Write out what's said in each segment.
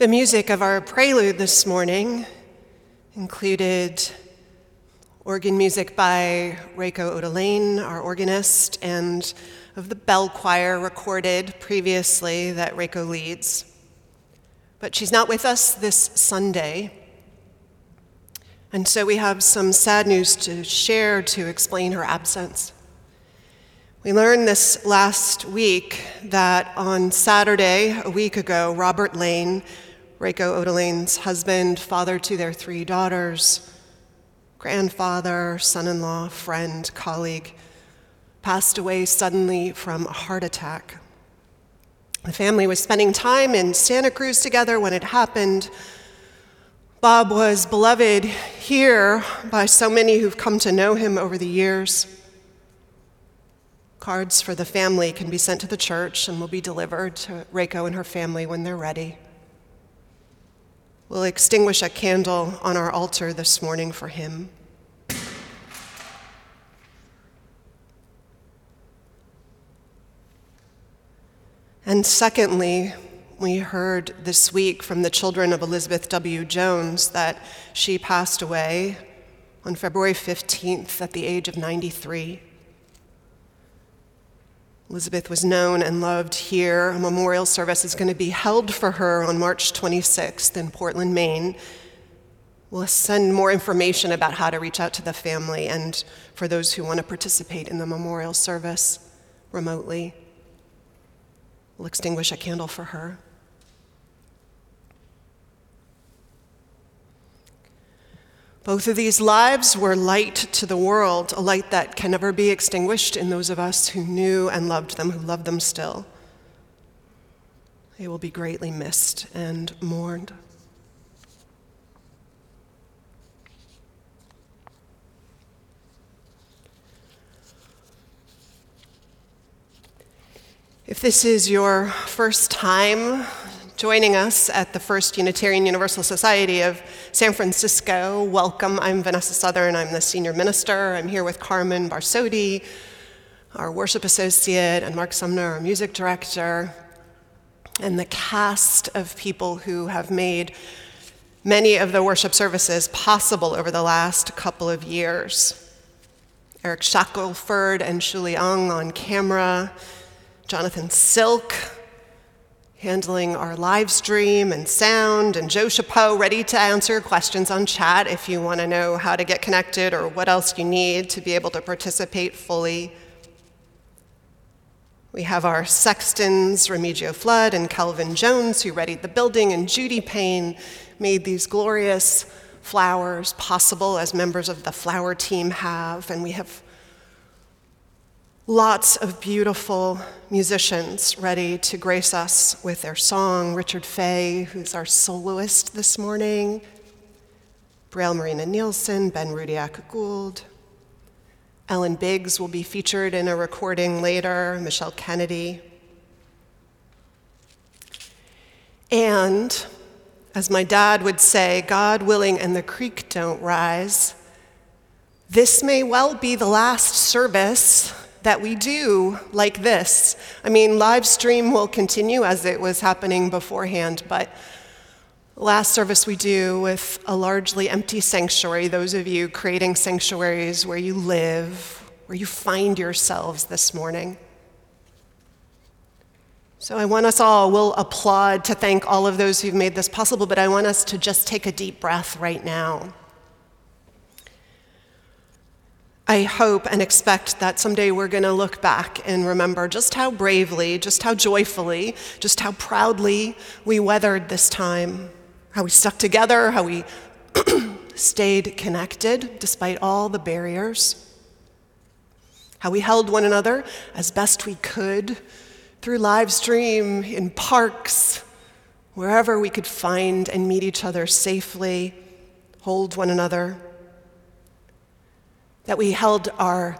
The music of our prelude this morning included organ music by Reiko Oda Lane, our organist, and of the bell choir recorded previously that Reiko leads. But she's not with us this Sunday. And so we have some sad news to share to explain her absence. We learned this last week that on Saturday, a week ago, Robert Lane, Reiko Oda Lane's husband, father to their three daughters, grandfather, son in law, friend, colleague, passed away suddenly from a heart attack. The family was spending time in Santa Cruz together when it happened. Bob was beloved here by so many who've come to know him over the years. Cards for the family can be sent to the church and will be delivered to Reiko and her family when they're ready. We'll extinguish a candle on our altar this morning for him. And secondly, we heard this week from the children of Elizabeth W. Jones that she passed away on February 15th at the age of 93. Elizabeth was known and loved here. A memorial service is going to be held for her on March 26th in Portland, Maine. We'll send more information about how to reach out to the family and for those who want to participate in the memorial service remotely. We'll extinguish a candle for her. Both of these lives were light to the world, a light that can never be extinguished in those of us who knew and loved them, who love them still. They will be greatly missed and mourned. If this is your first time joining us at the First Unitarian Universalist Society of San Francisco. Welcome. I'm Vanessa Southern. I'm the senior minister. I'm here with Carmen Barsotti, our worship associate, and Mark Sumner, our music director, and the cast of people who have made many of the worship services possible over the last couple of years. Eric Shackelford and Shuli Ung on camera, Jonathan Silk handling our live stream and sound, and Joe Chapeau ready to answer questions on chat if you want to know how to get connected or what else you need to be able to participate fully. We have our sextons, Remigio Flood and Calvin Jones, who readied the building, and Judy Payne made these glorious flowers possible as members of the flower team have. And we have lots of beautiful musicians ready to grace us with their song. Richard Fay, who's our soloist this morning, Braille Marina Nielsen, Ben Rudiak Gould. Ellen Biggs will be featured in a recording later, Michelle Kennedy. And, as my dad would say, God willing and the creek don't rise, this may well be the last service that we do like this. I mean, live stream will continue as it was happening beforehand, but last service we do with a largely empty sanctuary, those of you creating sanctuaries where you live, where you find yourselves this morning. So I want us all, we'll applaud to thank all of those who've made this possible, but I want us to just take a deep breath right now. I hope and expect that someday we're going to look back and remember just how bravely, just how joyfully, just how proudly we weathered this time, how we stuck together, how we stayed connected despite all the barriers, how we held one another as best we could through live stream, in parks, wherever we could find and meet each other safely, hold one another that we held our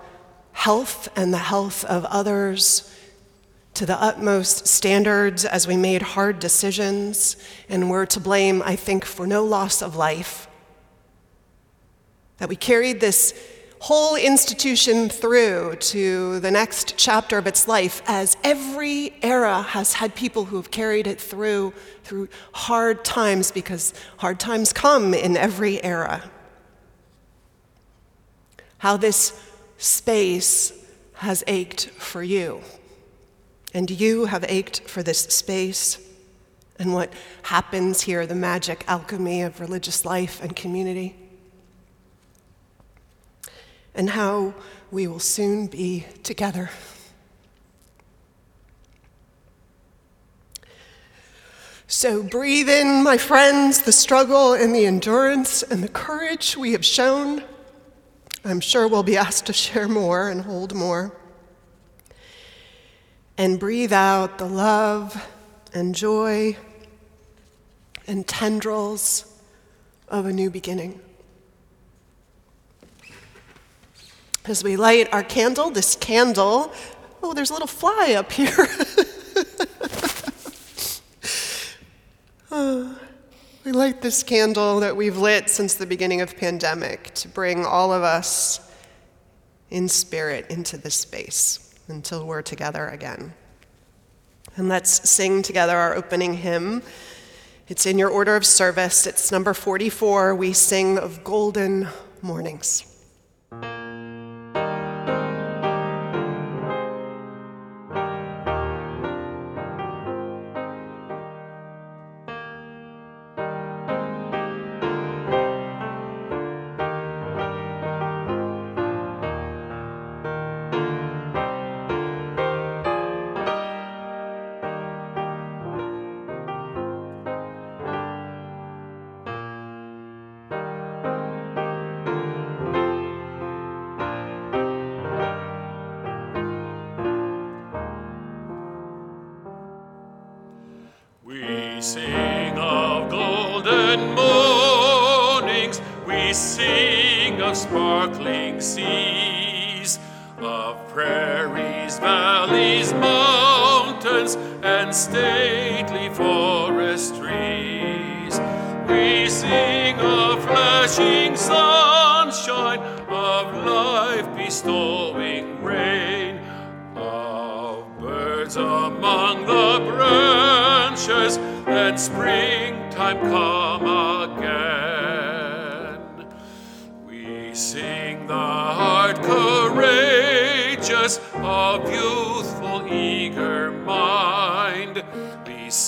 health and the health of others to the utmost standards as we made hard decisions and were to blame, I think, for no loss of life. That we carried this whole institution through to the next chapter of its life, as every era has had people who have carried it through through hard times, because hard times come in every era. How this space has ached for you, and you have ached for this space and what happens here, the magic alchemy of religious life and community and how we will soon be together. So breathe in, my friends, the struggle and the endurance and the courage we have shown. I'm sure we'll be asked to share more and hold more. And breathe out the love and joy and tendrils of a new beginning. As we light our candle, this candle, oh, there's a little fly up here. oh, we light this candle that we've lit since the beginning of pandemic to bring all of us in spirit into this space until we're together again. And let's sing together our opening hymn. It's in your order of service. It's number 44. We sing of golden mornings. stately forest trees. We sing of flashing sunshine, of life bestowing rain, of birds among the branches that springtime come again. We sing the heart courageous of you.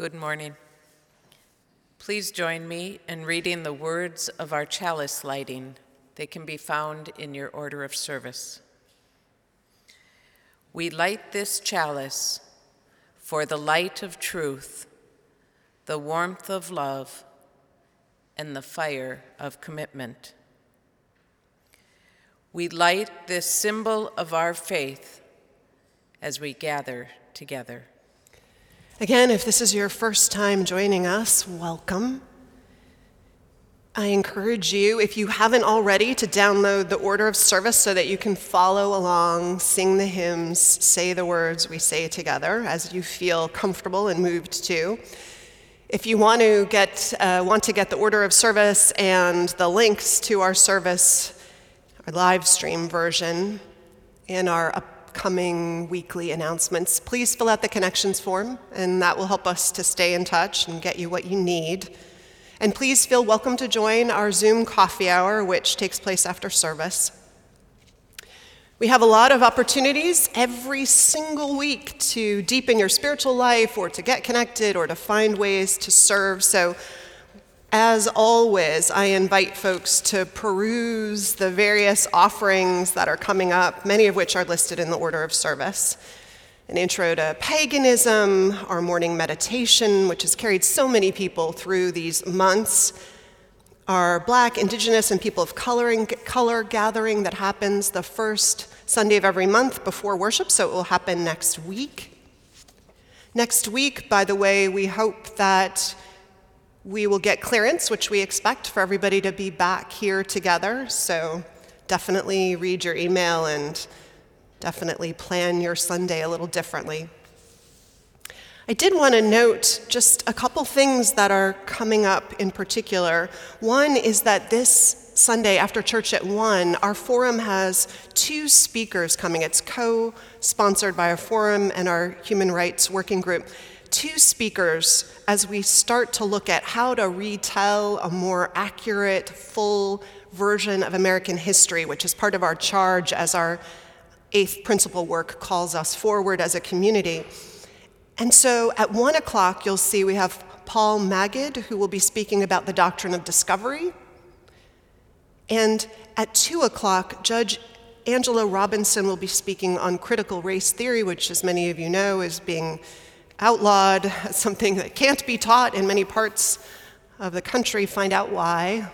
Good morning. Please join me in reading the words of our chalice lighting. They can be found in your order of service. We light this chalice for the light of truth, the warmth of love, and the fire of commitment. We light this symbol of our faith as we gather together. Again, if this is your first time joining us, welcome. I encourage you, if you haven't already, to download the order of service so that you can follow along, sing the hymns, say the words we say together as you feel comfortable and moved to. If you want to get, uh, want to get the order of service and the links to our service, our live stream version, and our upcoming weekly announcements, please fill out the connections form, and that will help us to stay in touch and get you what you need. And please feel welcome to join our Zoom coffee hour, which takes place after service. We have a lot of opportunities every single week to deepen your spiritual life or to get connected or to find ways to serve. So, as always, I invite folks to peruse the various offerings that are coming up, many of which are listed in the order of service. An intro to paganism, our morning meditation, which has carried so many people through these months our Black, Indigenous, and people of color gathering that happens the first Sunday of every month before worship, so it will happen next week. Next week, by the way, we hope that we will get clearance, which we expect for everybody to be back here together. So definitely read your email and definitely plan your Sunday a little differently. I did want to note just a couple things that are coming up in particular. One is that this Sunday after church at 1, our forum has two speakers coming. It's co sponsored by our forum and our human rights working group. Two speakers as we start to look at how to retell a more accurate, full version of American history, which is part of our charge as our eighth principle work calls us forward as a community. And so at one o'clock, you'll see we have Paul Magid, who will be speaking about the doctrine of discovery. And at two o'clock, Judge Angela Robinson will be speaking on critical race theory, which, as many of you know, is being outlawed, something that can't be taught in many parts of the country. Find out why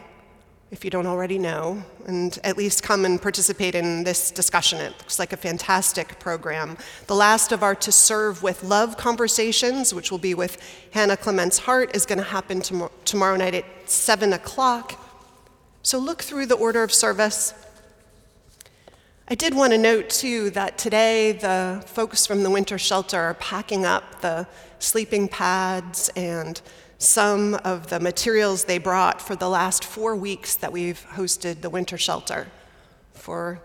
if you don't already know, and at least come and participate in this discussion. It looks like a fantastic program. The last of our To Serve with Love conversations, which will be with Hannah Clements Hart, is going to happen tom- tomorrow night at 7 o'clock. So look through the order of service. I did want to note, too, that today the folks from the winter shelter are packing up the sleeping pads and some of the materials they brought for the last four weeks that we've hosted the winter shelter. For,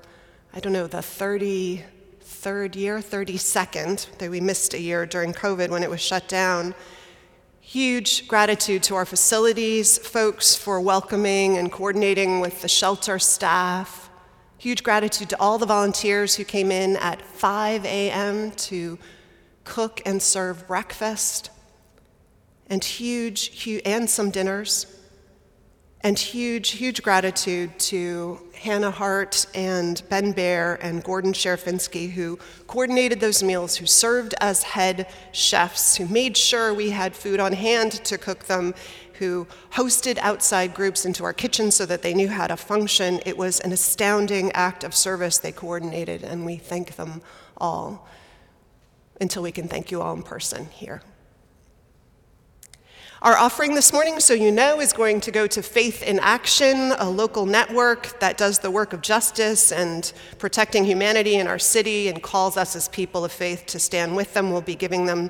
I don't know, the 33rd year, 32nd, that we missed a year during COVID when it was shut down. Huge gratitude to our facilities folks for welcoming and coordinating with the shelter staff. Huge gratitude to all the volunteers who came in at 5 a.m. to cook and serve breakfast and huge, huge, and some dinners, and huge, huge gratitude to Hannah Hart and Ben Bear and Gordon Sherifinsky, who coordinated those meals, who served as head chefs, who made sure we had food on hand to cook them, who hosted outside groups into our kitchen so that they knew how to function. It was an astounding act of service they coordinated, and we thank them all until we can thank you all in person here. Our offering this morning, so you know, is going to go to Faith in Action, a local network that does the work of justice and protecting humanity in our city and calls us as people of faith to stand with them. We'll be giving them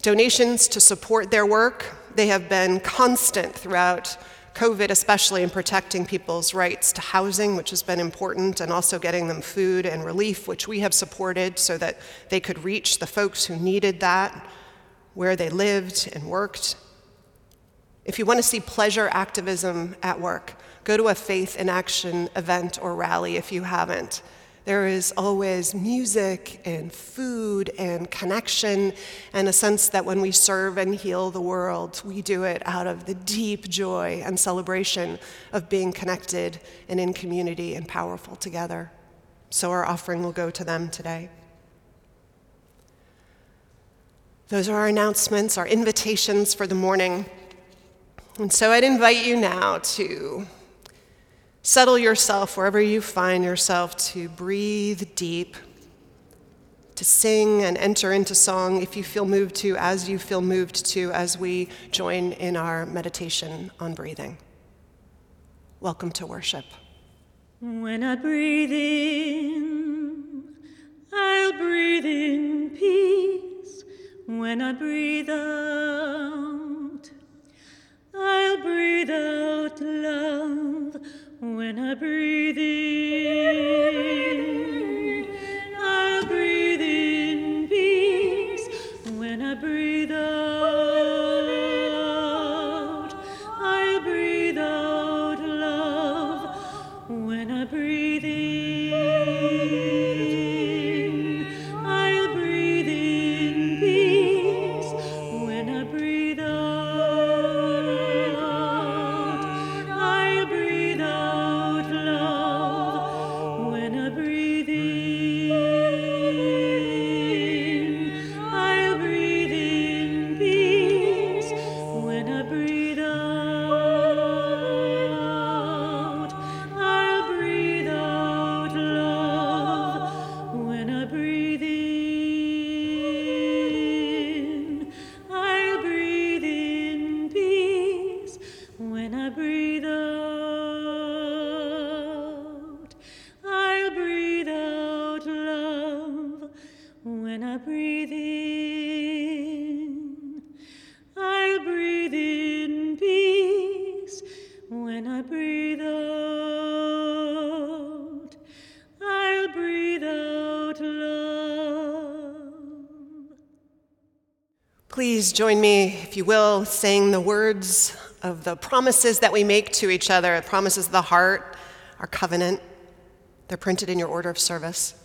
donations to support their work. They have been constant throughout COVID, especially in protecting people's rights to housing, which has been important, and also getting them food and relief, which we have supported so that they could reach the folks who needed that where they lived and worked. If you want to see pleasure activism at work, go to a faith in action event or rally if you haven't. There is always music and food and connection, and a sense that when we serve and heal the world, we do it out of the deep joy and celebration of being connected and in community and powerful together. So, our offering will go to them today. Those are our announcements, our invitations for the morning. And so I'd invite you now to settle yourself wherever you find yourself, to breathe deep, to sing and enter into song if you feel moved to, as you feel moved to, as we join in our meditation on breathing. Welcome to worship. When I breathe in, I'll breathe in peace. When I breathe out, I'll breathe out love when I breathe in. I'll breathe in peace when I breathe out. When I breathe in, I'll breathe in peace. When I breathe out, I'll breathe out love. Please join me, if you will, saying the words of the promises that we make to each other, the promises of the heart, our covenant. They're printed in your order of service.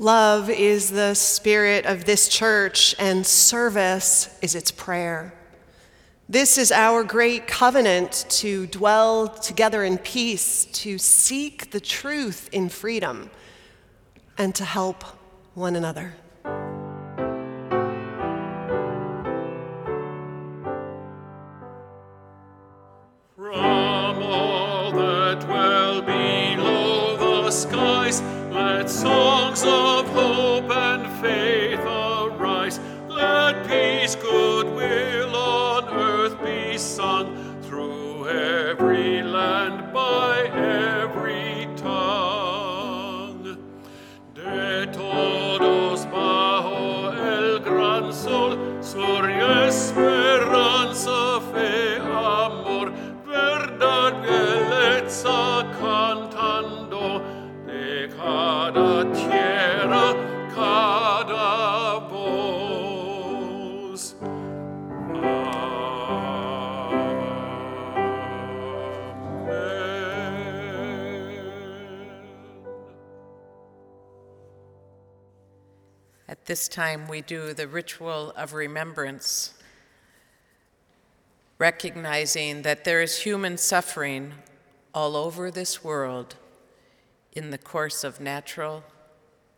Love is the spirit of this church, and service is its prayer. This is our great covenant to dwell together in peace, to seek the truth in freedom, and to help one another. This time, we do the ritual of remembrance, recognizing that there is human suffering all over this world in the course of natural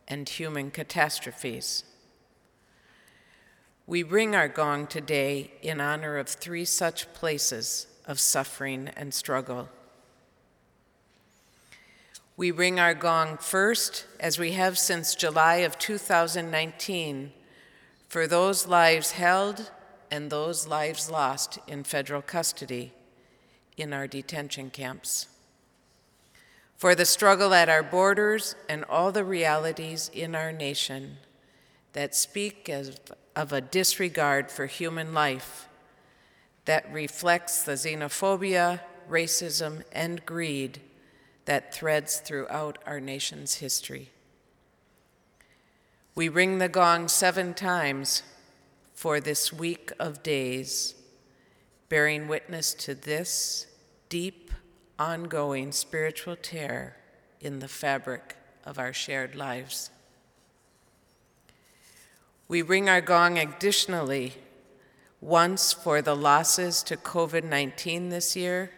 and human catastrophes. We ring our gong today in honor of three such places of suffering and struggle. We ring our gong first, as we have since July of 2019, for those lives held and those lives lost in federal custody in our detention camps. For the struggle at our borders and all the realities in our nation that speak as, of a disregard for human life that reflects the xenophobia, racism, and greed that threads throughout our nation's history. We ring the gong seven times for this week of days, bearing witness to this deep, ongoing spiritual tear in the fabric of our shared lives. We ring our gong additionally once for the losses to COVID 19 this year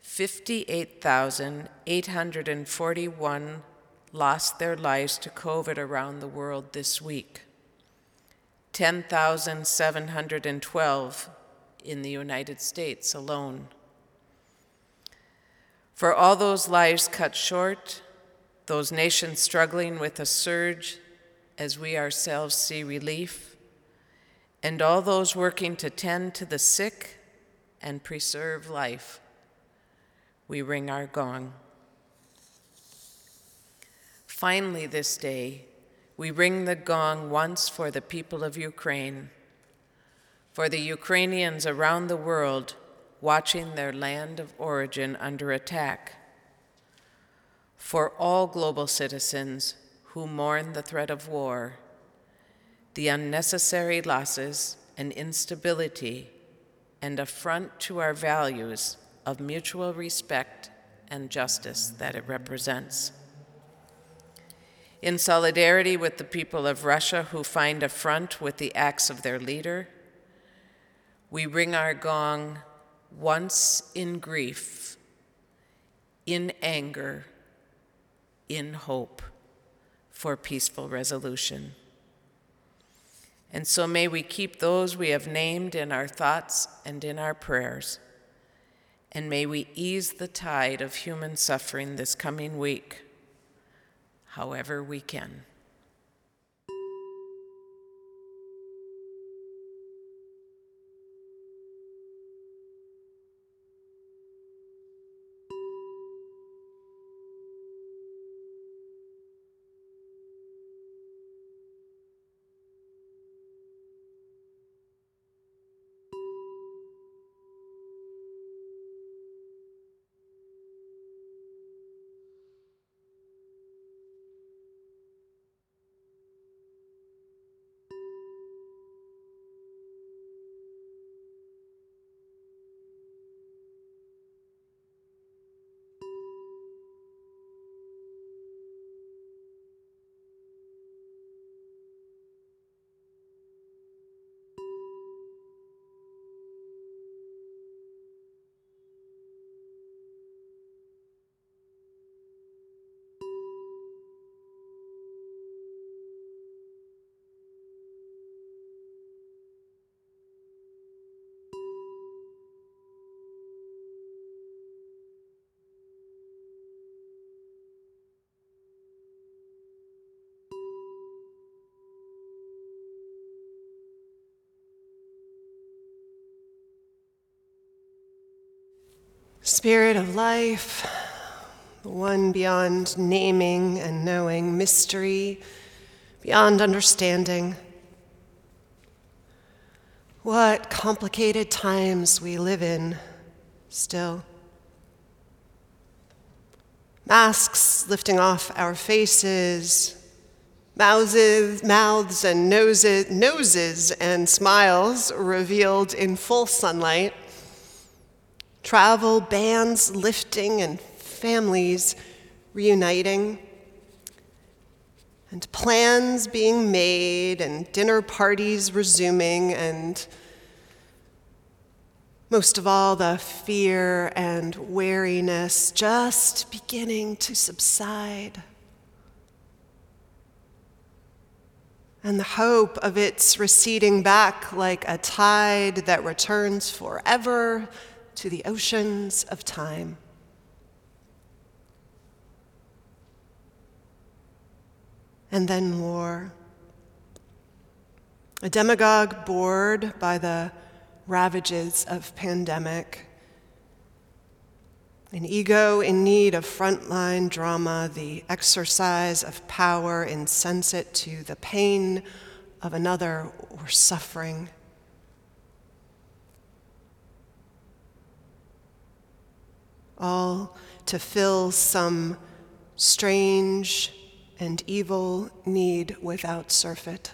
58,841 lost their lives to COVID around the world this week, 10,712 in the United States alone. For all those lives cut short, those nations struggling with a surge as we ourselves see relief, and all those working to tend to the sick and preserve life we ring our gong. Finally, this day, we ring the gong once for the people of Ukraine, for the Ukrainians around the world watching their land of origin under attack, for all global citizens who mourn the threat of war, the unnecessary losses and instability and affront to our values of mutual respect and justice that it represents. In solidarity with the people of Russia who find affront with the acts of their leader, we ring our gong once in grief, in anger, in hope for peaceful resolution. And so may we keep those we have named in our thoughts and in our prayers and may we ease the tide of human suffering this coming week, however we can. Spirit of life, the one beyond naming and knowing, mystery beyond understanding. What complicated times we live in still. Masks lifting off our faces, mouths, mouths and noses, noses and smiles revealed in full sunlight. Travel bans lifting and families reuniting and plans being made, and dinner parties resuming, and most of all, the fear and wariness just beginning to subside. And the hope of its receding back like a tide that returns forever to the oceans of time. and then war. A demagogue bored by the ravages of pandemic. An ego in need of frontline drama, the exercise of power insensate to the pain of another or suffering. All to fill some strange and evil need without surfeit.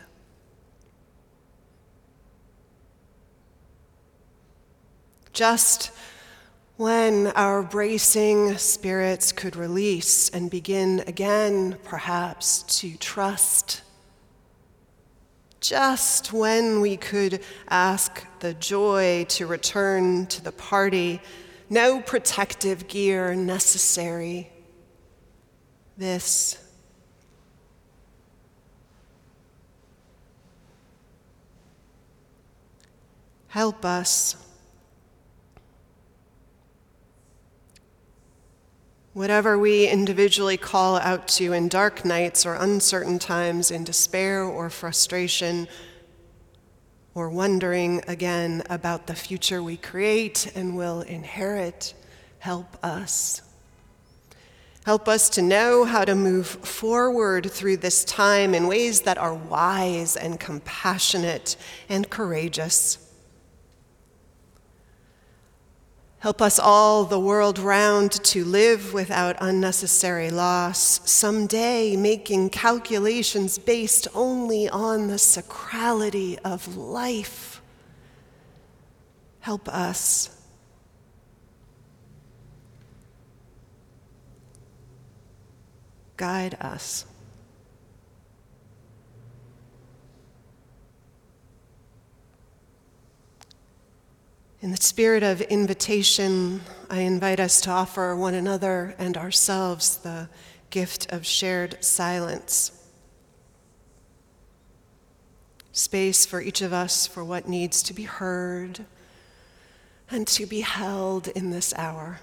Just when our bracing spirits could release and begin again, perhaps, to trust. Just when we could ask the joy to return to the party, no protective gear necessary. This Help us. Whatever we individually call out to in dark nights or uncertain times, in despair or frustration, or wondering again about the future we create and will inherit, help us. Help us to know how to move forward through this time in ways that are wise and compassionate and courageous. Help us all, the world round, to live without unnecessary loss, someday making calculations based only on the sacrality of life. Help us. Guide us. In the spirit of invitation, I invite us to offer one another and ourselves the gift of shared silence. Space for each of us for what needs to be heard and to be held in this hour.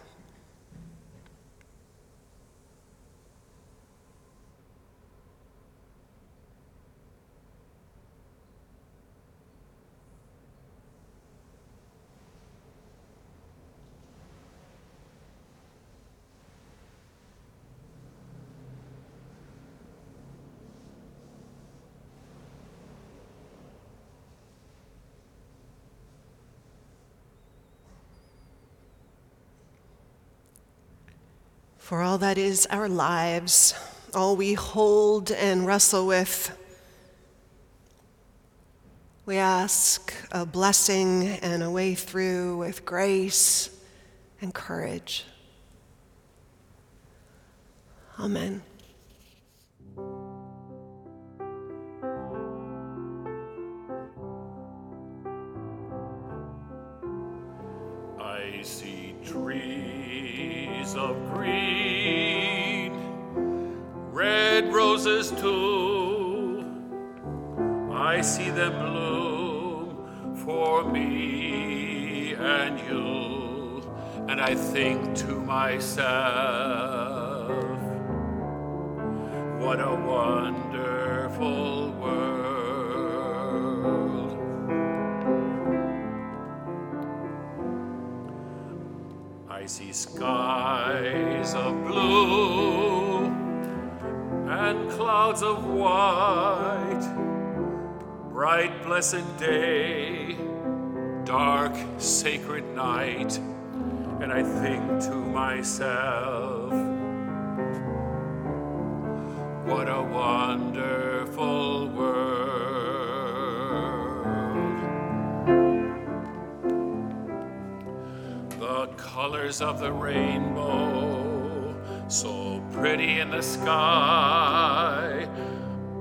For all that is our lives, all we hold and wrestle with. We ask a blessing and a way through with grace and courage. Amen. I think to myself, what a wonderful world. I see skies of blue and clouds of white, bright, blessed day, dark, sacred night, and I think to myself, what a wonderful world. The colors of the rainbow, so pretty in the sky,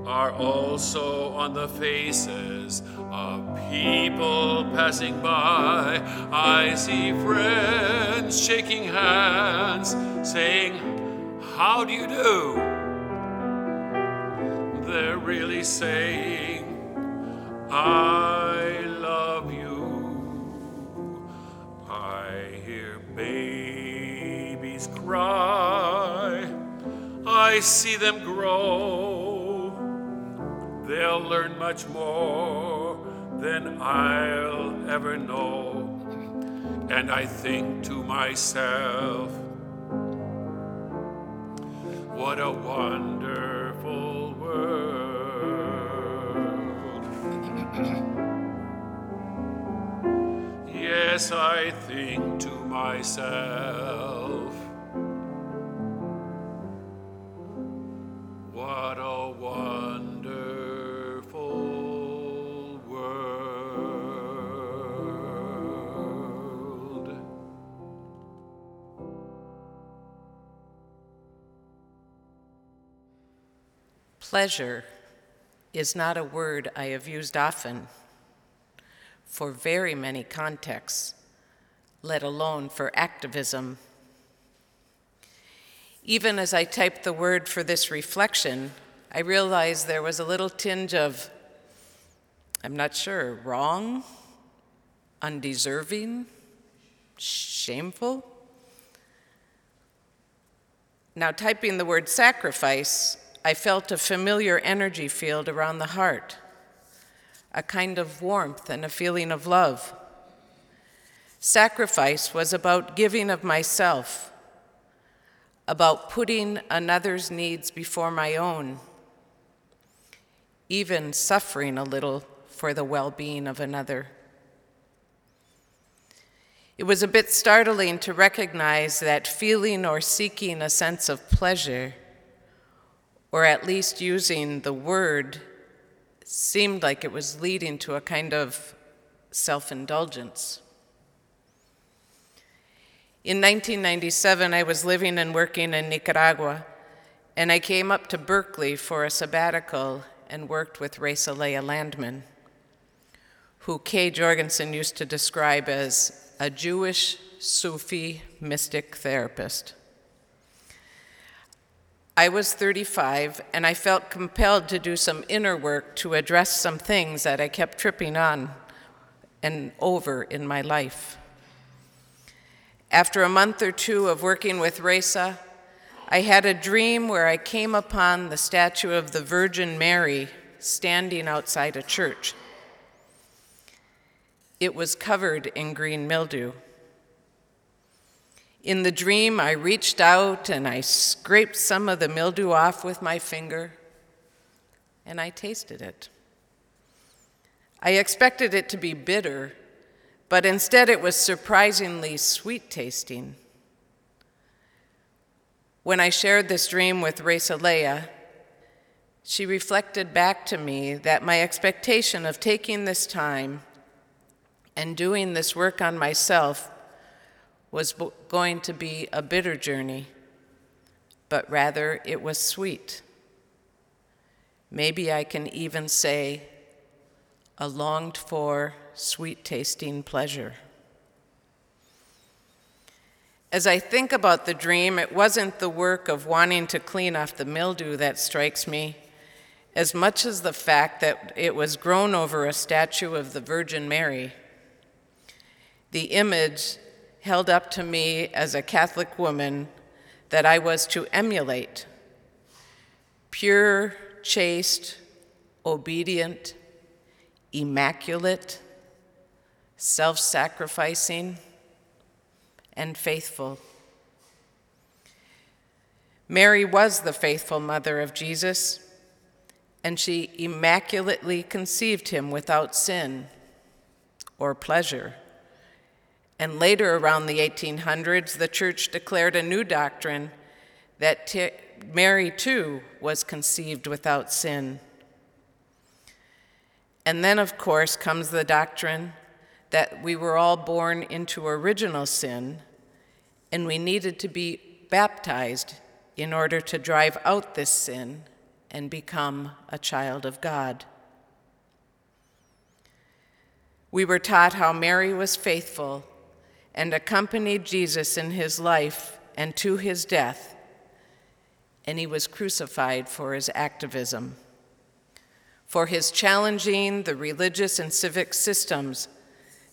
are also on the faces of people passing by. I see friends shaking hands, saying, How do you do? They're really saying, I love you. I hear babies cry. I see them grow. They'll learn much more than I'll ever know. And I think to myself, what a wonderful world. yes, I think to myself, what a wonderful Pleasure is not a word I have used often for very many contexts, let alone for activism. Even as I typed the word for this reflection, I realized there was a little tinge of, I'm not sure, wrong, undeserving, shameful. Now, typing the word sacrifice, I felt a familiar energy field around the heart, a kind of warmth and a feeling of love. Sacrifice was about giving of myself, about putting another's needs before my own, even suffering a little for the well being of another. It was a bit startling to recognize that feeling or seeking a sense of pleasure, or at least using the word, seemed like it was leading to a kind of self indulgence. In 1997, I was living and working in Nicaragua, and I came up to Berkeley for a sabbatical and worked with Raisa Leah Landman, who Kay Jorgensen used to describe as a Jewish Sufi mystic therapist. I was 35, and I felt compelled to do some inner work to address some things that I kept tripping on and over in my life. After a month or two of working with Raisa, I had a dream where I came upon the statue of the Virgin Mary standing outside a church. It was covered in green mildew. In the dream, I reached out and I scraped some of the mildew off with my finger, and I tasted it. I expected it to be bitter, but instead it was surprisingly sweet tasting. When I shared this dream with Raisa Leah, she reflected back to me that my expectation of taking this time and doing this work on myself was going to be a bitter journey, but rather it was sweet. Maybe I can even say a longed for, sweet tasting pleasure. As I think about the dream, it wasn't the work of wanting to clean off the mildew that strikes me, as much as the fact that it was grown over a statue of the Virgin Mary. The image held up to me as a Catholic woman that I was to emulate pure, chaste, obedient, immaculate, self sacrificing, and faithful. Mary was the faithful mother of Jesus, and she immaculately conceived him without sin or pleasure. And later, around the 1800s, the church declared a new doctrine that t- Mary too was conceived without sin. And then, of course, comes the doctrine that we were all born into original sin and we needed to be baptized in order to drive out this sin and become a child of God. We were taught how Mary was faithful and accompanied Jesus in his life and to his death, and he was crucified for his activism, for his challenging the religious and civic systems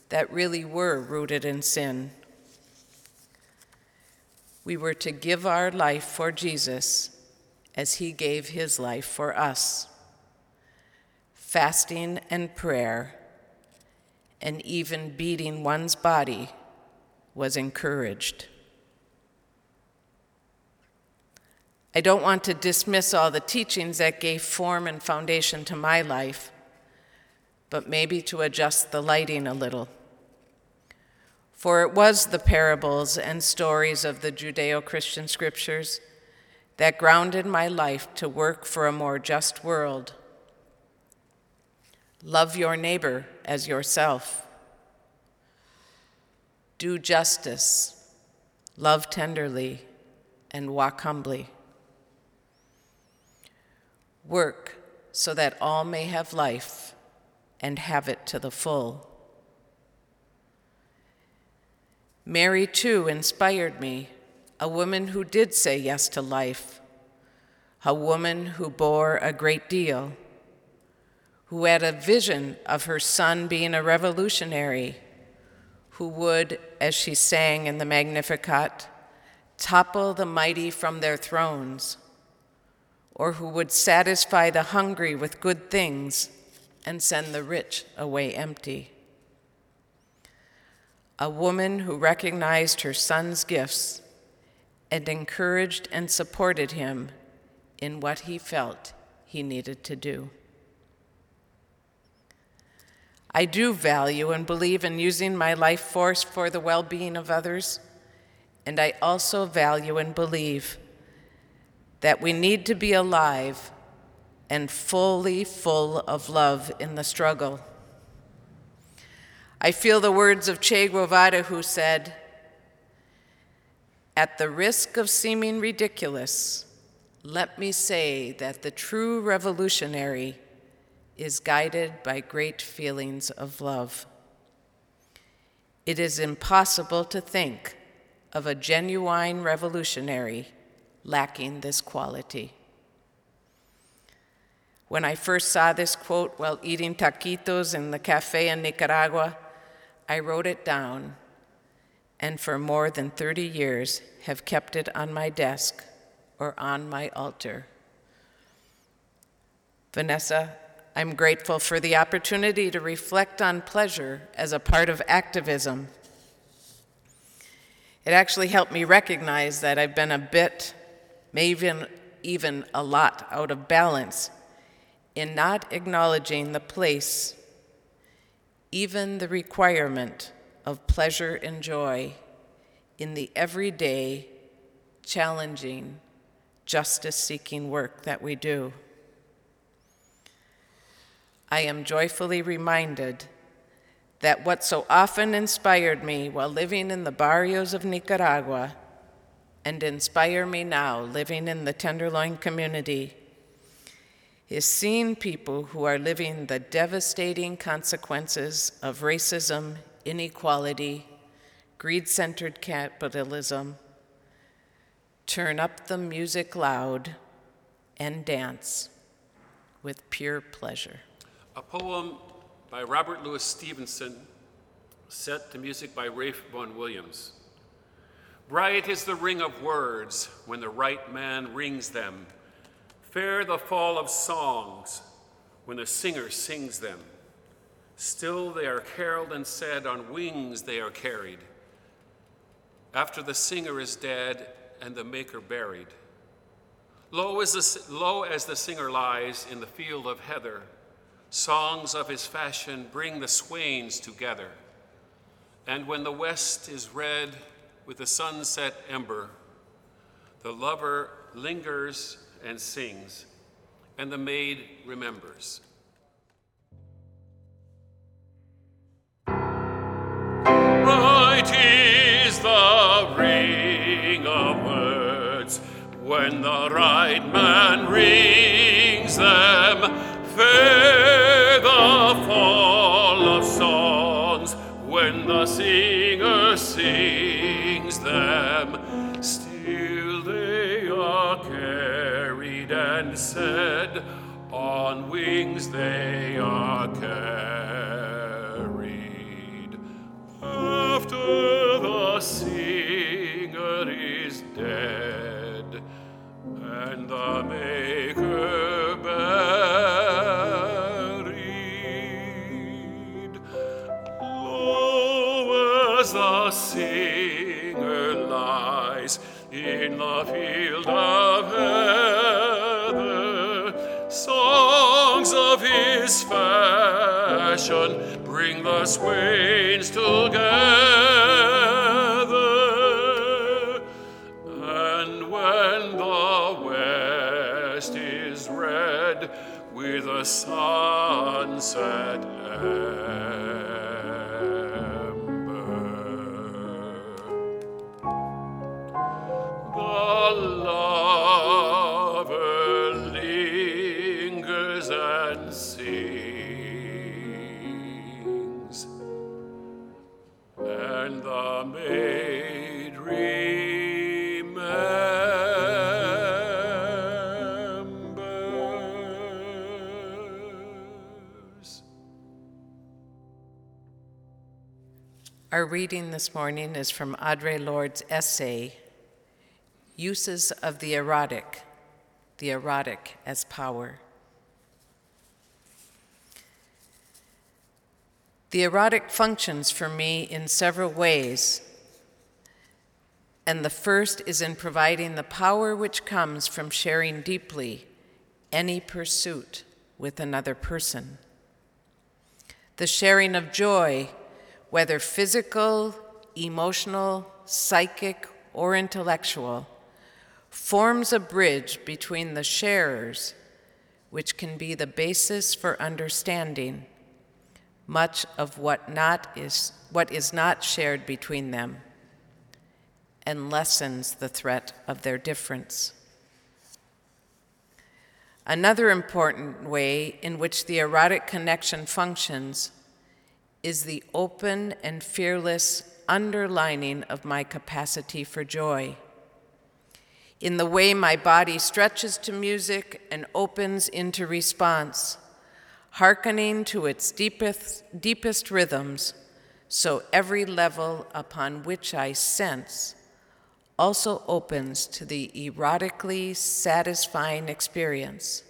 that really were rooted in sin. We were to give our life for Jesus as he gave his life for us. Fasting and prayer, and even beating one's body, was encouraged. I don't want to dismiss all the teachings that gave form and foundation to my life, but maybe to adjust the lighting a little. For it was the parables and stories of the Judeo Christian scriptures that grounded my life to work for a more just world. Love your neighbor as yourself. Do justice, love tenderly, and walk humbly. Work so that all may have life and have it to the full. Mary, too, inspired me, a woman who did say yes to life, a woman who bore a great deal, who had a vision of her son being a revolutionary, who would, as she sang in the Magnificat, topple the mighty from their thrones, or who would satisfy the hungry with good things and send the rich away empty a woman who recognized her son's gifts and encouraged and supported him in what he felt he needed to do. I do value and believe in using my life force for the well being of others, and I also value and believe that we need to be alive and fully full of love in the struggle. I feel the words of Che Guevara, who said, At the risk of seeming ridiculous, let me say that the true revolutionary is guided by great feelings of love. It is impossible to think of a genuine revolutionary lacking this quality. When I first saw this quote while eating taquitos in the cafe in Nicaragua, I wrote it down and for more than 30 years have kept it on my desk or on my altar. Vanessa, I'm grateful for the opportunity to reflect on pleasure as a part of activism. It actually helped me recognize that I've been a bit, maybe even, a lot, out of balance in not acknowledging the place even the requirement of pleasure and joy in the everyday, challenging, justice seeking work that we do. I am joyfully reminded that what so often inspired me while living in the barrios of Nicaragua and inspire me now living in the Tenderloin community is seeing people who are living the devastating consequences of racism, inequality, greed centered capitalism turn up the music loud and dance with pure pleasure. A poem by Robert Louis Stevenson, set to music by Ralph Vaughan Williams. Bright is the ring of words when the right man rings them Fair the fall of songs when the singer sings them. Still they are caroled and said, on wings they are carried. after the singer is dead and the maker buried. Low as, the, low as the singer lies in the field of heather, songs of his fashion bring the swains together. And when the west is red with the sunset ember, the lover lingers and sings, and the maid remembers. Right is the ring of words when the right man rings them. The fall of songs when the singer sings them. Still they are carried and said, on wings they are carried. After the singer is dead and the maker the singer lies in the field of heather, songs of his fashion bring the swains together. And when the west is red with a sunset ember, Our reading this morning is from Audre Lorde's essay, Uses of the Erotic, the Erotic as Power. The erotic functions for me in several ways, and the first is in providing the power which comes from sharing deeply any pursuit with another person. The sharing of joy, whether physical, emotional, psychic, or intellectual, forms a bridge between the sharers, which can be the basis for understanding much of what not is what is not shared between them and lessens the threat of their difference. Another important way in which the erotic connection functions is the open and fearless underlining of my capacity for joy. In the way my body stretches to music and opens into response, hearkening to its deepest, deepest rhythms, so every level upon which I sense also opens to the erotically satisfying experience,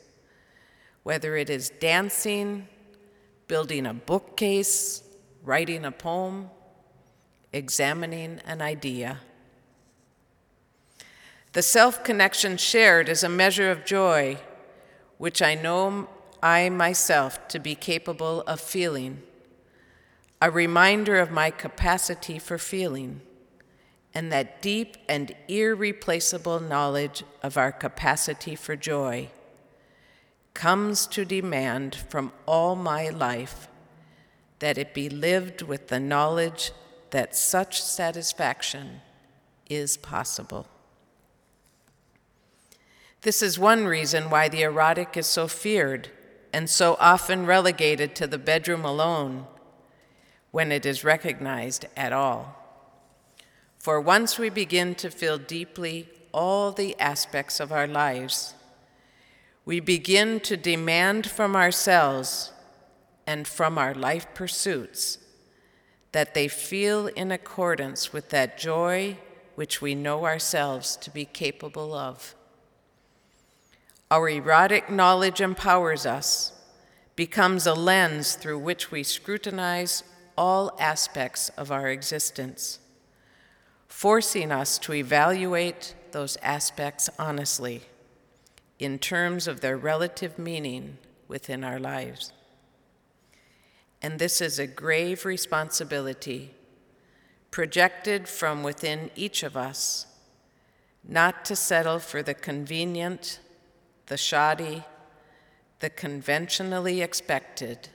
whether it is dancing, building a bookcase, writing a poem, examining an idea. The self connection shared is a measure of joy, which I know I myself to be capable of feeling, a reminder of my capacity for feeling, and that deep and irreplaceable knowledge of our capacity for joy comes to demand from all my life that it be lived with the knowledge that such satisfaction is possible. This is one reason why the erotic is so feared and so often relegated to the bedroom alone when it is recognized at all. For once we begin to feel deeply all the aspects of our lives, we begin to demand from ourselves and from our life pursuits that they feel in accordance with that joy which we know ourselves to be capable of. Our erotic knowledge empowers us, becomes a lens through which we scrutinize all aspects of our existence. forcing us to evaluate those aspects honestly in terms of their relative meaning within our lives. And this is a grave responsibility projected from within each of us, not to settle for the convenient, the shoddy, the conventionally expected,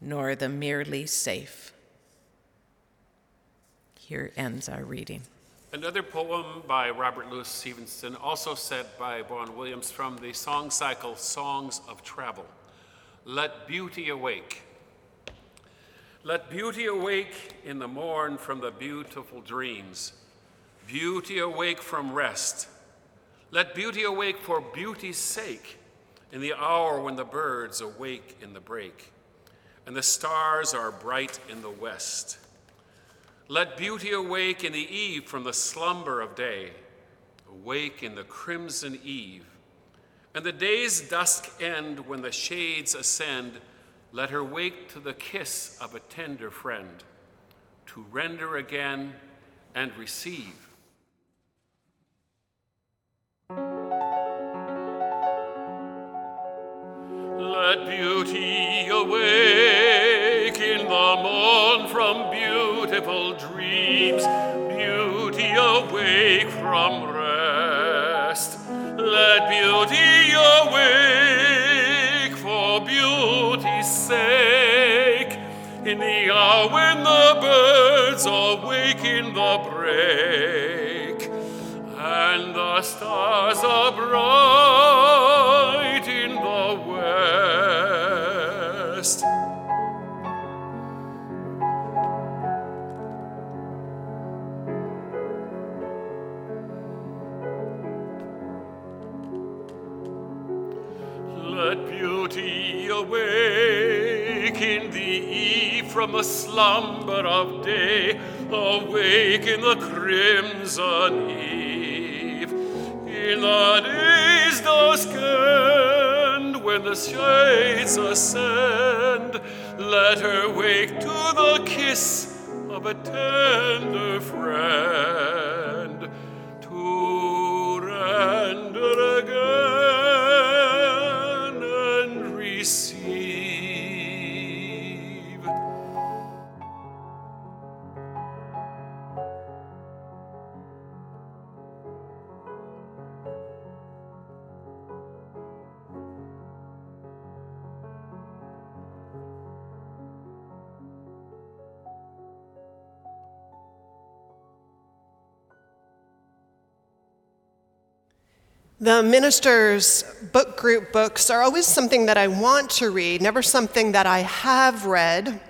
nor the merely safe. Here ends our reading. Another poem by Robert Louis Stevenson, also set by Vaughan Williams from the song cycle Songs of Travel. Let beauty awake. Let beauty awake in the morn from the beautiful dreams. Beauty awake from rest. Let beauty awake for beauty's sake in the hour when the birds awake in the break and the stars are bright in the west. Let beauty awake in the eve from the slumber of day, awake in the crimson eve. And the day's dusk end when the shades ascend, let her wake to the kiss of a tender friend, to render again and receive. Let beauty awake in the morn from beautiful dreams, beauty awake from rest. Let beauty awake for beauty's sake. In the hour when the birds awake in the break and the stars are bright from the slumber of day, awake in the crimson eve, in the day's dusk end, when the shades ascend, let her wake to the kiss of a tender friend, to render again The minister's book group books are always something that I want to read, never something that I have read,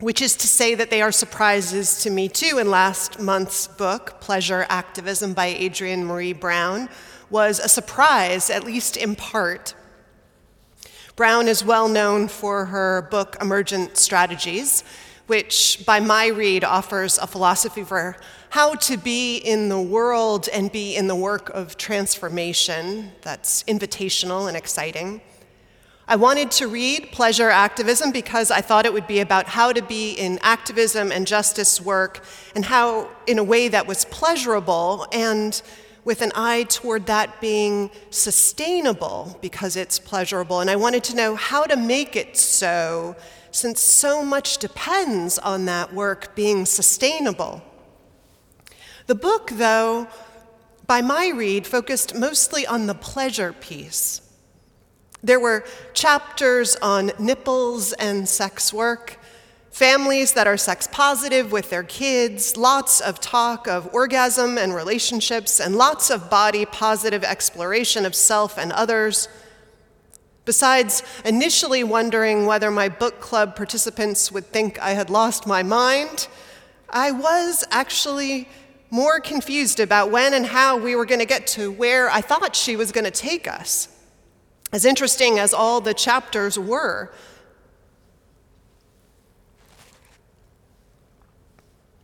which is to say that they are surprises to me too. In last month's book, Pleasure Activism by Adrienne Maree Brown, was a surprise, at least in part. Brown is well known for her book Emergent Strategies, which, by my read, offers a philosophy for how to be in the world and be in the work of transformation that's invitational and exciting. I wanted to read Pleasure Activism because I thought it would be about how to be in activism and justice work and how, in a way that was pleasurable and with an eye toward that being sustainable because it's pleasurable. And I wanted to know how to make it so, since so much depends on that work being sustainable. The book, though, by my read, focused mostly on the pleasure piece. There were chapters on nipples and sex work, families that are sex positive with their kids, lots of talk of orgasm and relationships, and lots of body positive exploration of self and others. Besides initially wondering whether my book club participants would think I had lost my mind, I was actually more confused about when and how we were going to get to where I thought she was going to take us. As interesting as all the chapters were,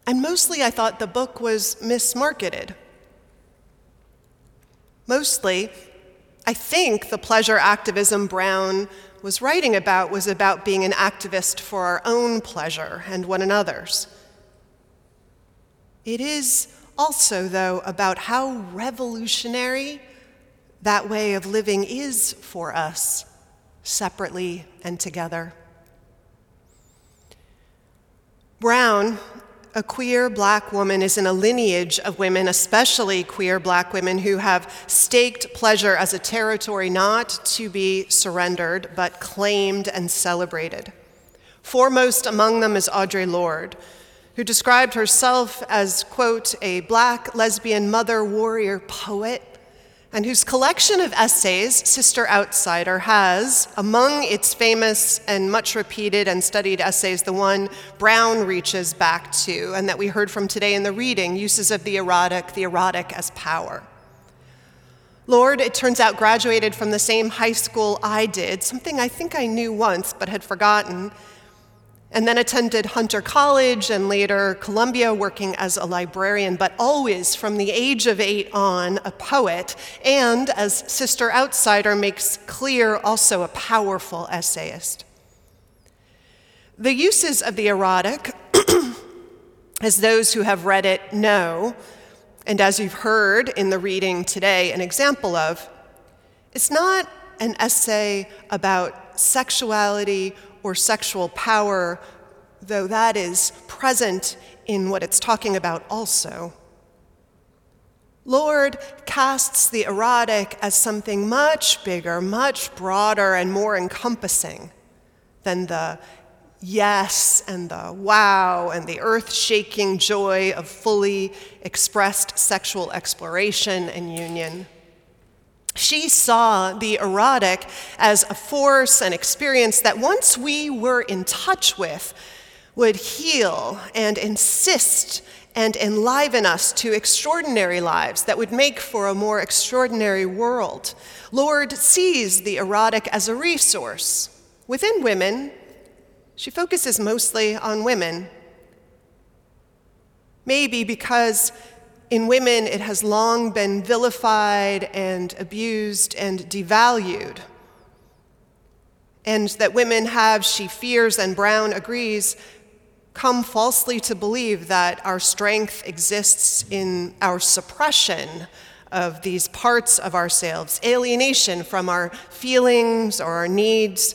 and mostly I thought the book was mismarketed. Mostly, I think the pleasure activism Brown was writing about was about being an activist for our own pleasure and one another's. It is also, though, about how revolutionary that way of living is for us, separately and together. Brown, a queer black woman, is in a lineage of women, especially queer black women, who have staked pleasure as a territory not to be surrendered, but claimed and celebrated. Foremost among them is Audre Lorde, who described herself as, quote, a black lesbian mother warrior poet and whose collection of essays, Sister Outsider, has, among its famous and much repeated and studied essays, the one Brown reaches back to, and that we heard from today in the reading uses of the erotic, the erotic as power. Lorde, it turns out, graduated from the same high school I did, something I think I knew once but had forgotten and then attended Hunter College and later Columbia working as a librarian, but always from the age of eight on, a poet, and as Sister Outsider makes clear, also a powerful essayist. The uses of the erotic, as those who have read it know, and as you've heard in the reading today, an example of, it's not an essay about sexuality or sexual power, though that is present in what it's talking about also. Lorde casts the erotic as something much bigger, much broader, and more encompassing than the yes and the wow and the earth shaking joy of fully expressed sexual exploration and union. She saw the erotic as a force and experience that once we were in touch with, would heal and insist and enliven us to extraordinary lives that would make for a more extraordinary world. Lorde sees the erotic as a resource. Within women, she focuses mostly on women. Maybe because in women it has long been vilified and abused and devalued. And that women have, she fears, and Brown agrees, come falsely to believe that our strength exists in our suppression of these parts of ourselves, alienation from our feelings or our needs,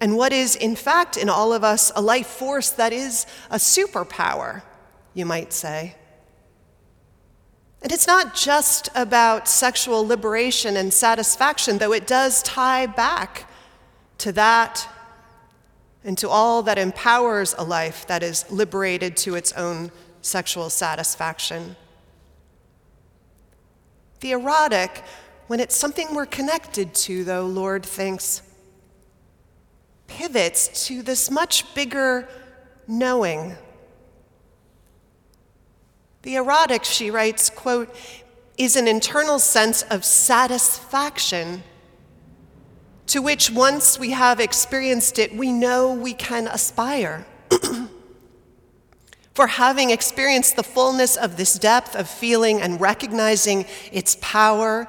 and what is, in fact, in all of us, a life force that is a superpower, you might say. And it's not just about sexual liberation and satisfaction, though it does tie back to that and to all that empowers a life that is liberated to its own sexual satisfaction. The erotic, when it's something we're connected to, though, Lorde thinks, pivots to this much bigger knowing the erotic, she writes, quote, is an internal sense of satisfaction to which once we have experienced it, we know we can aspire. For having experienced the fullness of this depth of feeling and recognizing its power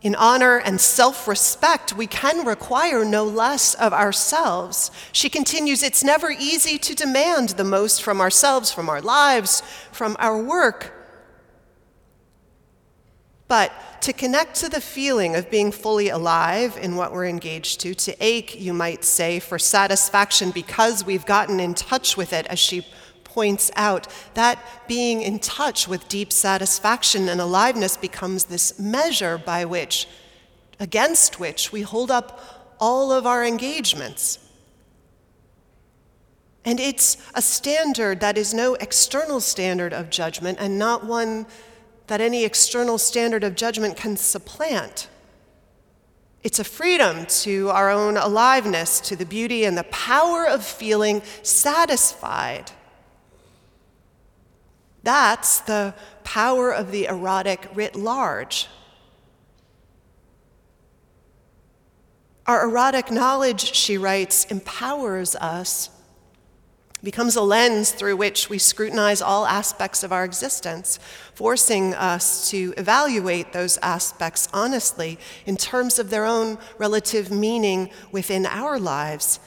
in honor and self respect, we can require no less of ourselves. She continues It's never easy to demand the most from ourselves, from our lives, from our work. But to connect to the feeling of being fully alive in what we're engaged to, to ache, you might say, for satisfaction because we've gotten in touch with it, as she points out, that being in touch with deep satisfaction and aliveness becomes this measure by which, against which, we hold up all of our engagements. And it's a standard that is no external standard of judgment and not one that any external standard of judgment can supplant. It's a freedom to our own aliveness, to the beauty and the power of feeling satisfied that's the power of the erotic writ large. Our erotic knowledge, she writes, empowers us, becomes a lens through which we scrutinize all aspects of our existence, forcing us to evaluate those aspects honestly in terms of their own relative meaning within our lives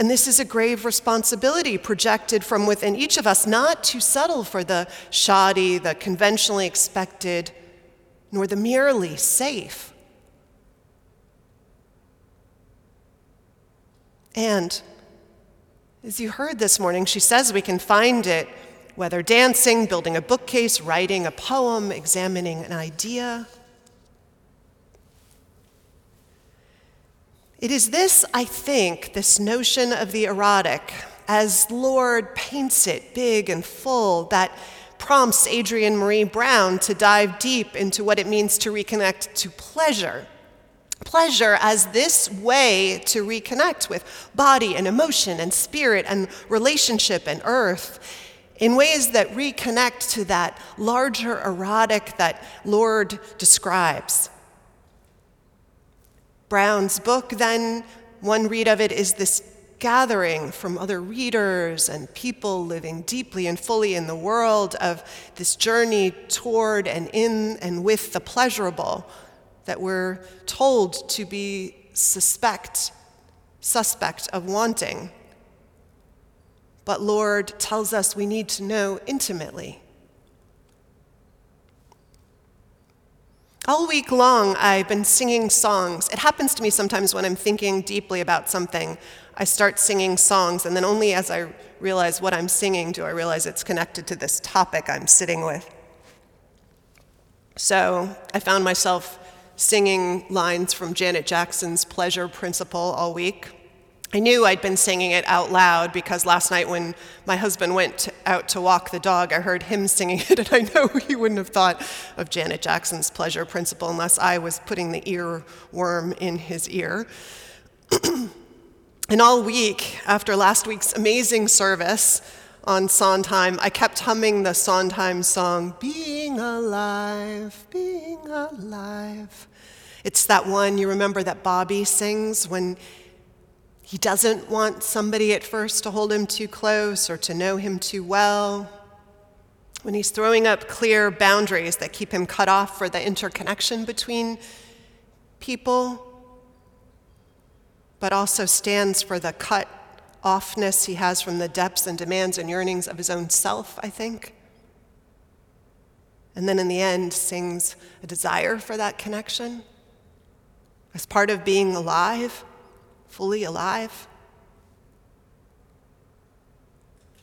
And this is a grave responsibility projected from within each of us, not to settle for the shoddy, the conventionally expected, nor the merely safe. And as you heard this morning, she says we can find it whether dancing, building a bookcase, writing a poem, examining an idea. It is this, I think, this notion of the erotic, as Lorde paints it big and full, that prompts Adrienne Maree Brown to dive deep into what it means to reconnect to pleasure. Pleasure as this way to reconnect with body and emotion and spirit and relationship and earth in ways that reconnect to that larger erotic that Lorde describes. Brown's book, then, one read of it is this gathering from other readers and people living deeply and fully in the world of this journey toward and in and with the pleasurable that we're told to be suspect, suspect of wanting. But Lorde tells us we need to know intimately. All week long, I've been singing songs. It happens to me sometimes when I'm thinking deeply about something. I start singing songs, and then only as I realize what I'm singing do I realize it's connected to this topic I'm sitting with. So I found myself singing lines from Janet Jackson's Pleasure Principle all week. I knew I'd been singing it out loud because last night when my husband went out to walk the dog, I heard him singing it, and I know he wouldn't have thought of Janet Jackson's pleasure principle unless I was putting the earworm in his ear. and all week, after last week's amazing service on Sondheim, I kept humming the Sondheim song, Being Alive, Being Alive. It's that one you remember that Bobby sings when he doesn't want somebody at first to hold him too close or to know him too well. When he's throwing up clear boundaries that keep him cut off for the interconnection between people, but also stands for the cut offness he has from the depths and demands and yearnings of his own self, I think. And then in the end, sings a desire for that connection as part of being alive fully alive.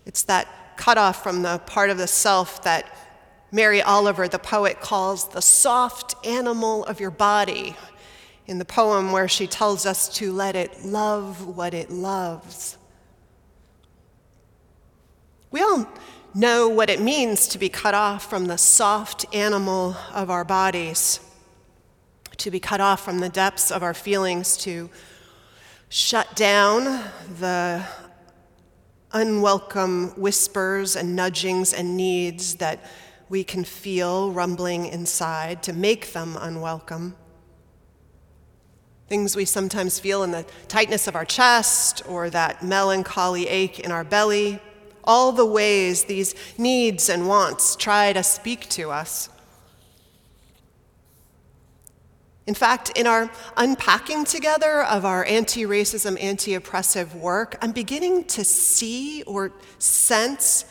It's that cutoff from the part of the self that Mary Oliver, the poet, calls the soft animal of your body in the poem where she tells us to let it love what it loves. We all know what it means to be cut off from the soft animal of our bodies, to be cut off from the depths of our feelings, to shut down the unwelcome whispers and nudgings and needs that we can feel rumbling inside to make them unwelcome. Things we sometimes feel in the tightness of our chest or that melancholy ache in our belly. All the ways these needs and wants try to speak to us. In fact, in our unpacking together of our anti racism, anti oppressive work, I'm beginning to see or sense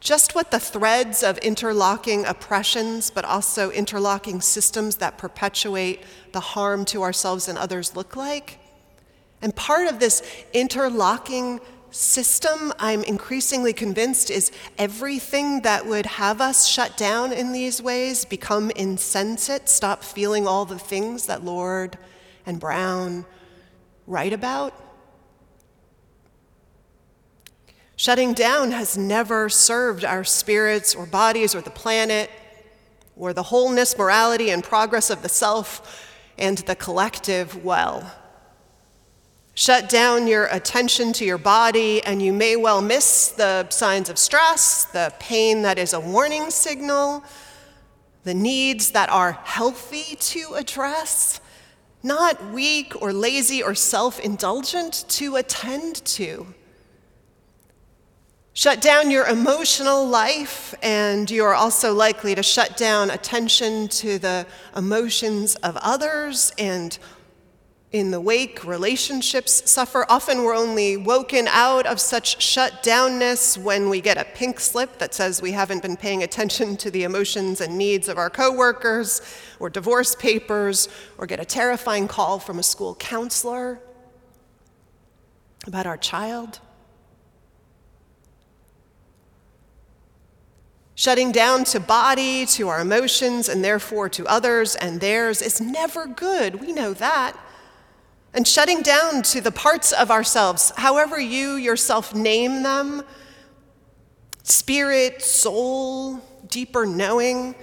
just what the threads of interlocking oppressions, but also interlocking systems that perpetuate the harm to ourselves and others look like. And part of this interlocking system, I'm increasingly convinced, is everything that would have us shut down in these ways, become insensate, stop feeling all the things that Lorde and Brown write about. Shutting down has never served our spirits or bodies or the planet or the wholeness, morality, and progress of the self and the collective well. Shut down your attention to your body, and you may well miss the signs of stress, the pain that is a warning signal, the needs that are healthy to address, not weak or lazy or self indulgent to attend to. Shut down your emotional life, and you are also likely to shut down attention to the emotions of others and In the wake, relationships suffer. Often we're only woken out of such shut downness when we get a pink slip that says we haven't been paying attention to the emotions and needs of our coworkers, or divorce papers, or get a terrifying call from a school counselor about our child. Shutting down to body, to our emotions, and therefore to others and theirs is never good. We know that. And shutting down to the parts of ourselves, however you yourself name them spirit, soul, deeper knowing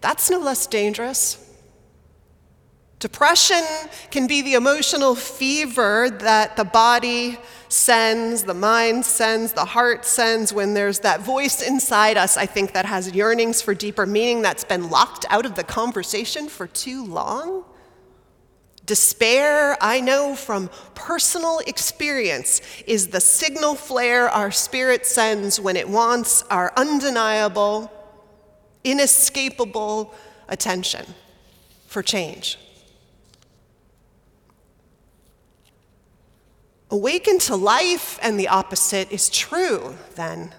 that's no less dangerous. Depression can be the emotional fever that the body sends, the mind sends, the heart sends when there's that voice inside us, I think, that has yearnings for deeper meaning that's been locked out of the conversation for too long. Despair, I know from personal experience, is the signal flare our spirit sends when it wants our undeniable, inescapable attention for change. Awaken to life, and the opposite is true then.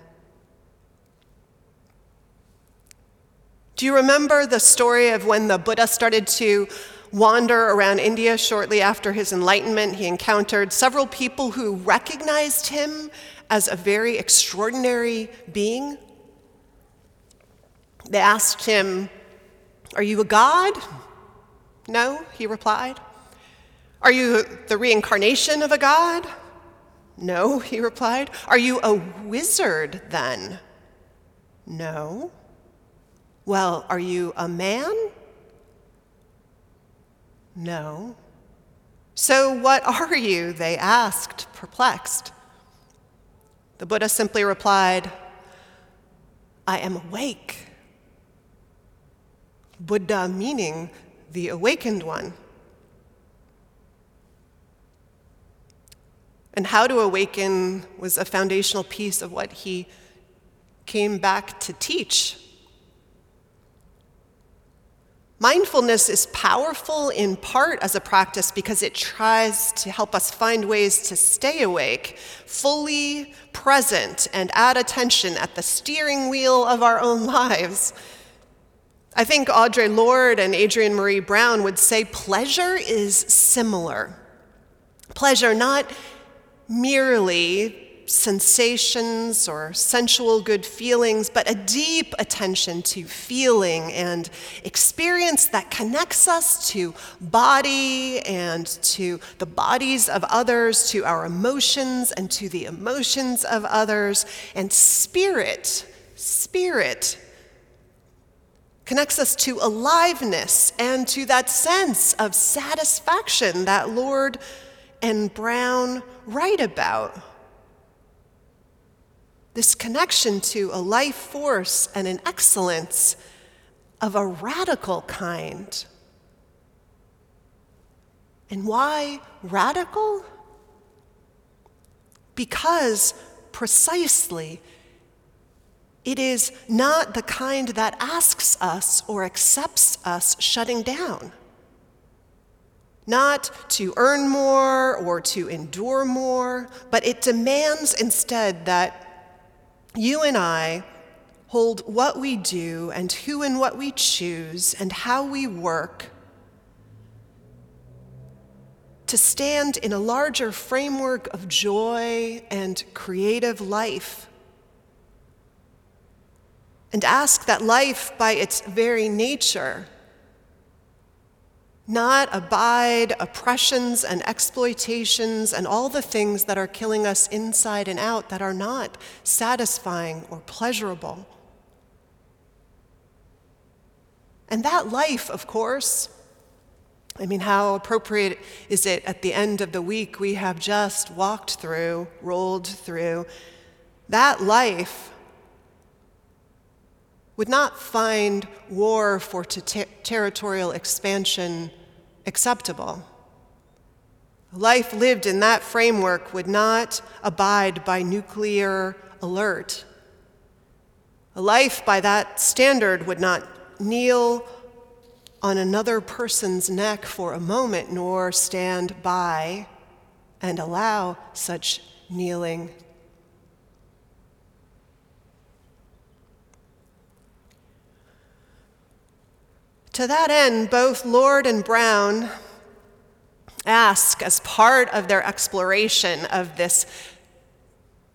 Do you remember the story of when the Buddha started to wander around India shortly after his enlightenment? He encountered several people who recognized him as a very extraordinary being. They asked him, Are you a god? No, he replied. Are you the reincarnation of a god? No, he replied. Are you a wizard then? No. Well, are you a man? No. So what are you? They asked, perplexed. The Buddha simply replied, I am awake. Buddha meaning the awakened one. And how to awaken was a foundational piece of what he came back to teach. Mindfulness is powerful in part as a practice because it tries to help us find ways to stay awake, fully present, and add attention at the steering wheel of our own lives. I think Audre Lorde and Adrienne Maree Brown would say pleasure is similar. Pleasure, not merely sensations or sensual good feelings, but a deep attention to feeling and experience that connects us to body and to the bodies of others, to our emotions and to the emotions of others, and spirit, spirit. Connects us to aliveness and to that sense of satisfaction that Lorde and Brown write about. This connection to a life force and an excellence of a radical kind. And why radical? Because precisely it is not the kind that asks us or accepts us shutting down not to earn more or to endure more, but it demands instead that you and I hold what we do and who and what we choose and how we work to stand in a larger framework of joy and creative life. And ask that life, by its very nature, not abide oppressions and exploitations and all the things that are killing us inside and out that are not satisfying or pleasurable. And that life, of course, I mean, how appropriate is it at the end of the week we have just walked through, rolled through? That life would not find war for ter- territorial expansion acceptable. Life lived in that framework would not abide by nuclear alert. A life by that standard would not kneel on another person's neck for a moment, nor stand by and allow such kneeling. To that end, both Lorde and Brown ask, as part of their exploration of this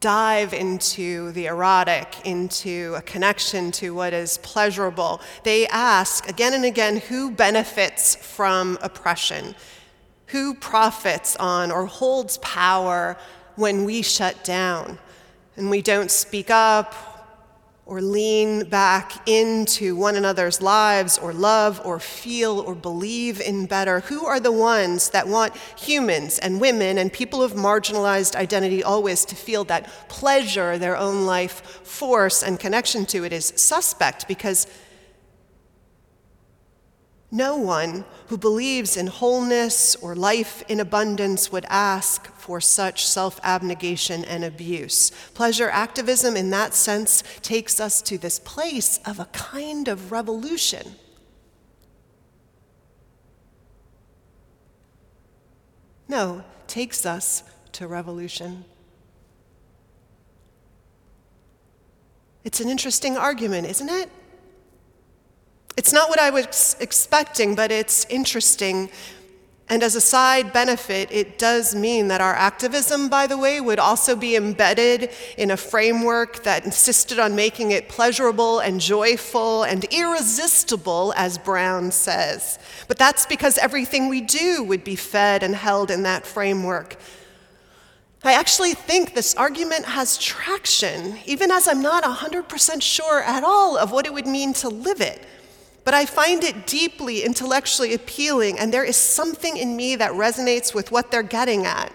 dive into the erotic, into a connection to what is pleasurable, they ask again and again who benefits from oppression? Who profits on or holds power when we shut down and we don't speak up or lean back into one another's lives or love or feel or believe in better? Who are the ones that want humans and women and people of marginalized identity always to feel that pleasure, their own life force and connection to it is suspect because no one who believes in wholeness or life in abundance would ask for such self abnegation and abuse. Pleasure activism, in that sense, takes us to this place of a kind of revolution. No, takes us to revolution. It's an interesting argument, isn't it? It's not what I was expecting, but it's interesting. And as a side benefit, it does mean that our activism, by the way, would also be embedded in a framework that insisted on making it pleasurable and joyful and irresistible, as Brown says. But that's because everything we do would be fed and held in that framework. I actually think this argument has traction, even as I'm not 100% sure at all of what it would mean to live it. But I find it deeply intellectually appealing, and there is something in me that resonates with what they're getting at.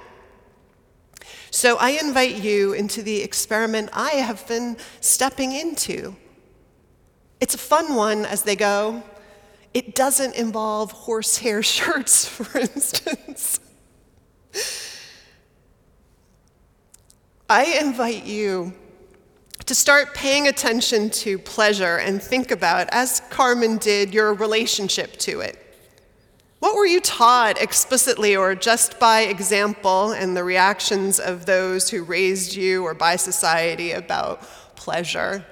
So I invite you into the experiment I have been stepping into. It's a fun one as they go. It doesn't involve horsehair shirts, for instance. I invite you to start paying attention to pleasure and think about, as Carmen did, your relationship to it. What were you taught explicitly or just by example and the reactions of those who raised you or by society about pleasure?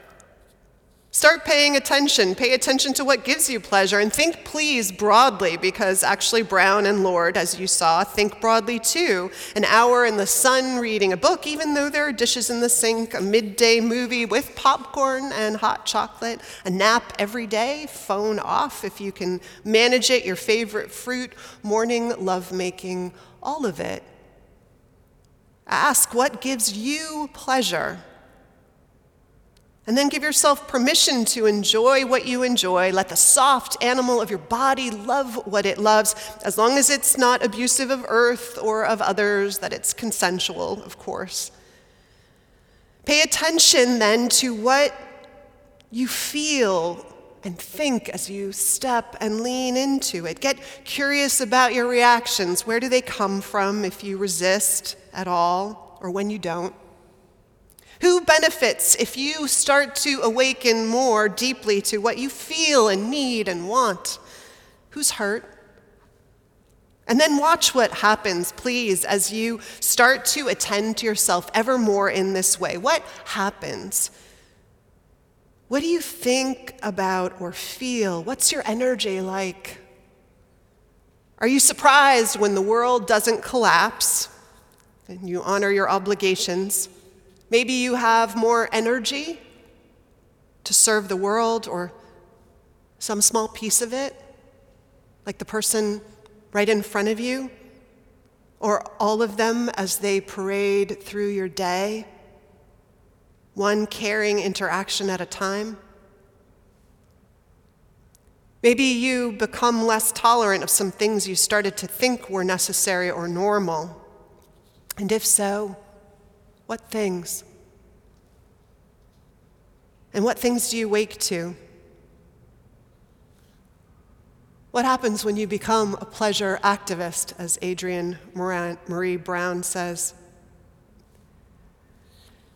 Start paying attention. Pay attention to what gives you pleasure and think please broadly because actually, Brown and Lorde, as you saw, think broadly too. An hour in the sun reading a book, even though there are dishes in the sink, a midday movie with popcorn and hot chocolate, a nap every day, phone off if you can manage it, your favorite fruit, morning lovemaking, all of it. Ask what gives you pleasure and then give yourself permission to enjoy what you enjoy. Let the soft animal of your body love what it loves, as long as it's not abusive of earth or of others, that it's consensual, of course. Pay attention then to what you feel and think as you step and lean into it. Get curious about your reactions. Where do they come from if you resist at all or when you don't? Who benefits if you start to awaken more deeply to what you feel and need and want? Who's hurt? And then watch what happens, please, as you start to attend to yourself ever more in this way. What happens? What do you think about or feel? What's your energy like? Are you surprised when the world doesn't collapse and you honor your obligations? Maybe you have more energy to serve the world or some small piece of it, like the person right in front of you, or all of them as they parade through your day, one caring interaction at a time. Maybe you become less tolerant of some things you started to think were necessary or normal. And if so, what things? And what things do you wake to? What happens when you become a pleasure activist, as Adrienne Maree Brown says?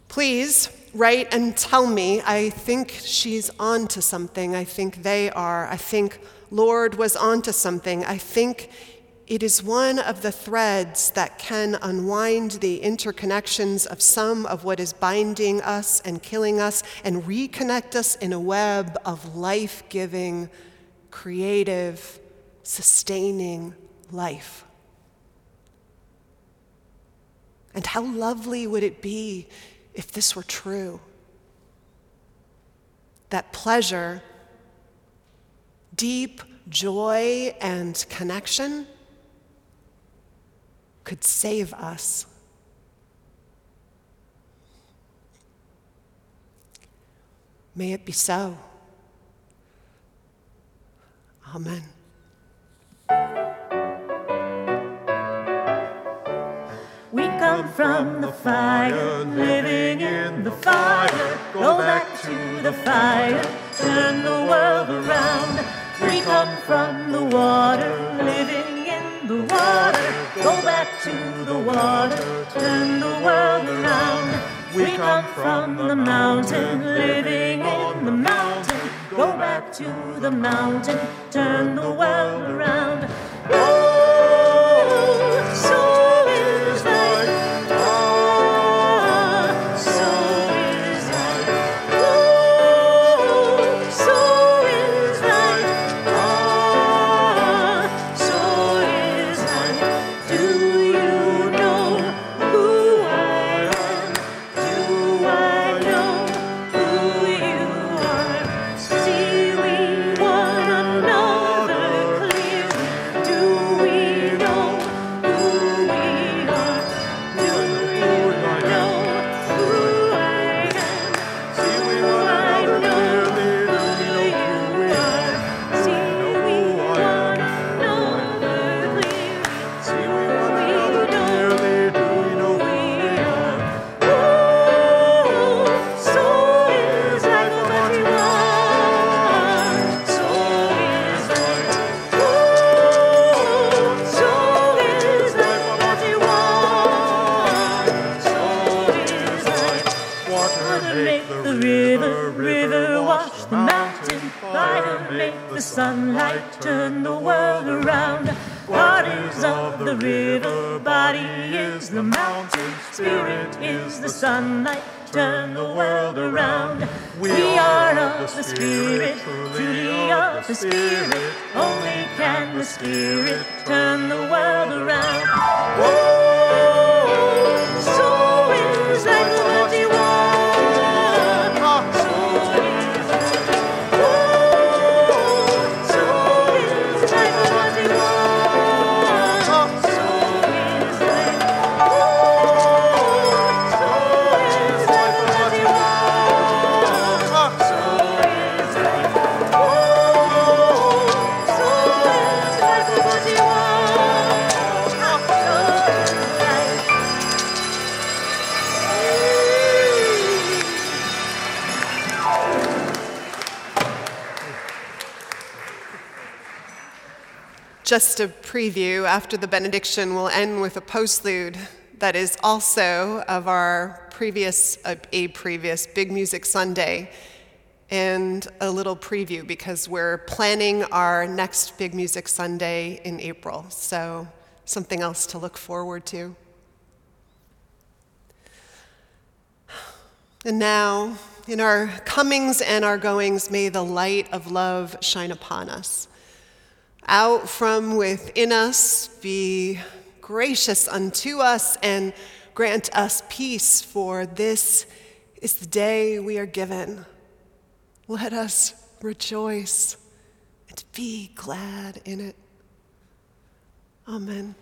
Please write and tell me. I think she's on to something. I think they are. I think Lorde was on to something. I think it is one of the threads that can unwind the interconnections of some of what is binding us and killing us and reconnect us in a web of life giving, creative, sustaining life. And how lovely would it be if this were true? That pleasure, deep joy, and connection could save us. May it be so. Amen. We come from the fire, living in the fire. Go back to the fire, turn the world around. We come from the water, living in the water. Go back to the water, turn the world around. We come from the mountain, living in the mountain. Go back to the mountain, turn the world around. Just a preview, after the benediction, we'll end with a postlude that is also of our previous, a previous Big Music Sunday, and a little preview because we're planning our next Big Music Sunday in April. So, something else to look forward to. And now, in our comings and our goings, may the light of love shine upon us. Out from within us, be gracious unto us and grant us peace, for this is the day we are given. Let us rejoice and be glad in it. Amen.